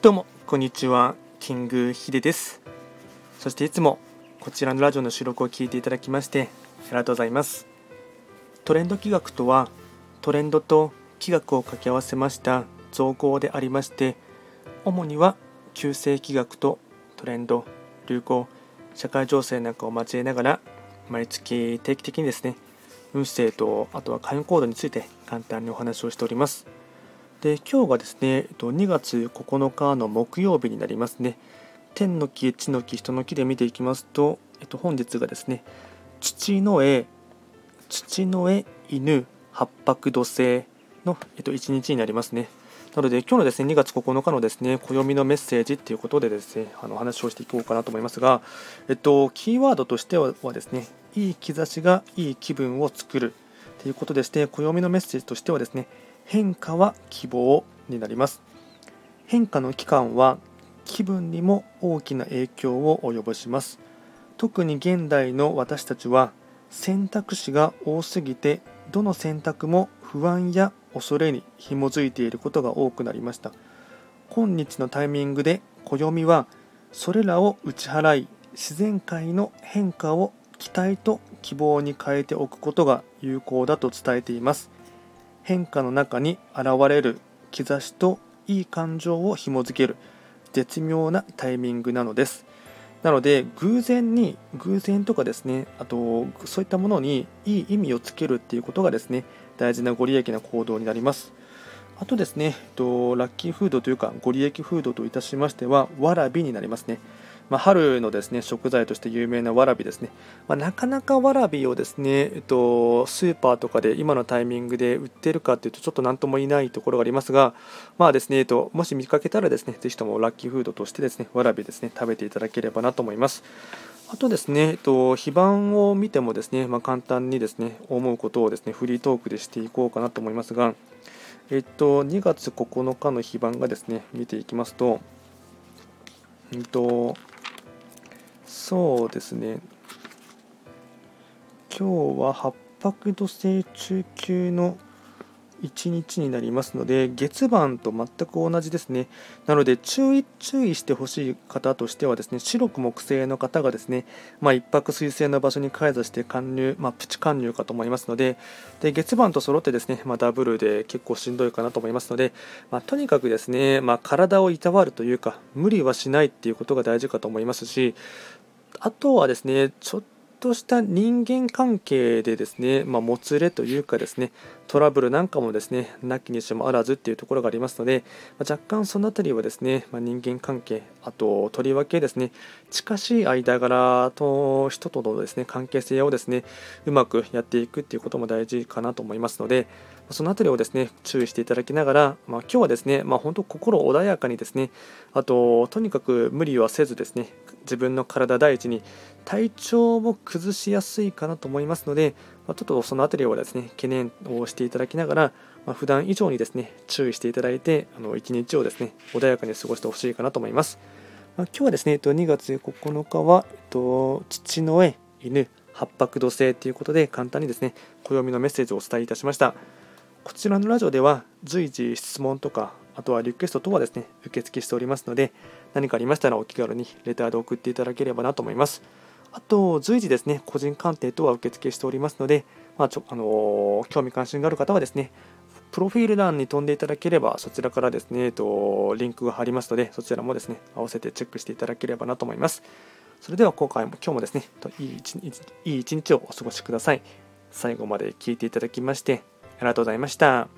どうもこんにちはキングヒデです。そしていつもこちらのラジオの収録を聞いていただきましてありがとうございます。トレンド企画とはトレンドと企画を掛け合わせました造語でありまして主には旧世企画とトレンド流行社会情勢なんかを交えながら毎月定期的にですね運勢とあとは開運行動について簡単にお話をしております。で今日がですね2月9日の木曜日になりますね。天の木地の木人の木で見ていきますと、えっと、本日がですね父の絵父の絵犬八白土星の、えっと、1日になりますね。なので今日のですね2月9日のですね暦のメッセージということでですねあの話をしていこうかなと思いますが、えっと、キーワードとしてはですねいい兆しがいい気分を作るということでして暦のメッセージとしてはですね変化は希望になります。変化の期間は気分にも大きな影響を及ぼします。特に現代の私たちは選択肢が多すぎてどの選択も不安や恐れに紐づいていることが多くなりました。今日のタイミングで暦はそれらを打ち払い自然界の変化を期待と希望に変えておくことが有効だと伝えています。変化の中に現れる兆しといい感情を紐づける絶妙なタイミングなのです。なので偶然に偶然とかですねあとそういったものにいい意味をつけるっていうことがですね大事なご利益な行動になります。あとですね、とラッキーフードというかご利益フードといたしましてはわらびになりますね。まあ、春のですね食材として有名なわらびですね、まあ、なかなかわらびをですね、えっと、スーパーとかで今のタイミングで売ってるかというとちょっと何とも言えないところがありますが、まあですねえっと、もし見かけたらですねぜひともラッキーフードとしてですねわらびですね食べていただければなと思います。あとですね、えっと、非番を見てもですね、まあ、簡単にですね思うことをですねフリートークでしていこうかなと思いますが、えっと、2月9日の非番がですね見ていきますと、えっと、そうですね。今日は八白土星中級の1日になりますので月番と全く同じですね。なので注意注意してほしい方としてはですね白く木星の方がですね、まあ、一泊水星の場所に開座して貫入、まあ、プチ貫入かと思いますのでで月番と揃ってですね、まあ、ダブルで結構しんどいかなと思いますので、まあ、とにかくですね、まあ、体をいたわるというか無理はしないっていうことが大事かと思いますしあとはですねちょっとした人間関係でですね、まあ、もつれというかですねトラブルなんかもですねなきにしもあらずっていうところがありますので、ま、若干その辺りはですね、ま、人間関係あととりわけですね近しい間柄と人とのですね関係性をですねうまくやっていくっていうことも大事かなと思いますのでその辺りをですね注意していただきながら、まあ、今日はですね、まあ、本当心穏やかにですねあととにかく無理はせずですね自分の体第一に体調も崩しやすいかなと思いますので、まあ、ちょっとその辺りをですね懸念をしていただきながら、まあ、普段以上にですね注意していただいてあの一日をですね穏やかに過ごしてほしいかなと思います。まあ、今日はですね2月9日は父の絵犬八白土星ということで簡単にですね暦のメッセージをお伝えいたしましたこちらのラジオでは随時質問とかあとはリクエスト等はですね受付しておりますので何かありましたらお気軽にレターで送っていただければなと思いますあと随時ですね個人鑑定等は受付しておりますので、まあちょあの、興味関心がある方はですねプロフィール欄に飛んでいただければそちらからですね、えっと、リンクが貼りますのでそちらもですね合わせてチェックしていただければなと思いますそれでは今回も今日もですねいい一いい一日をお過ごしください最後まで聞いていただきましてありがとうございました。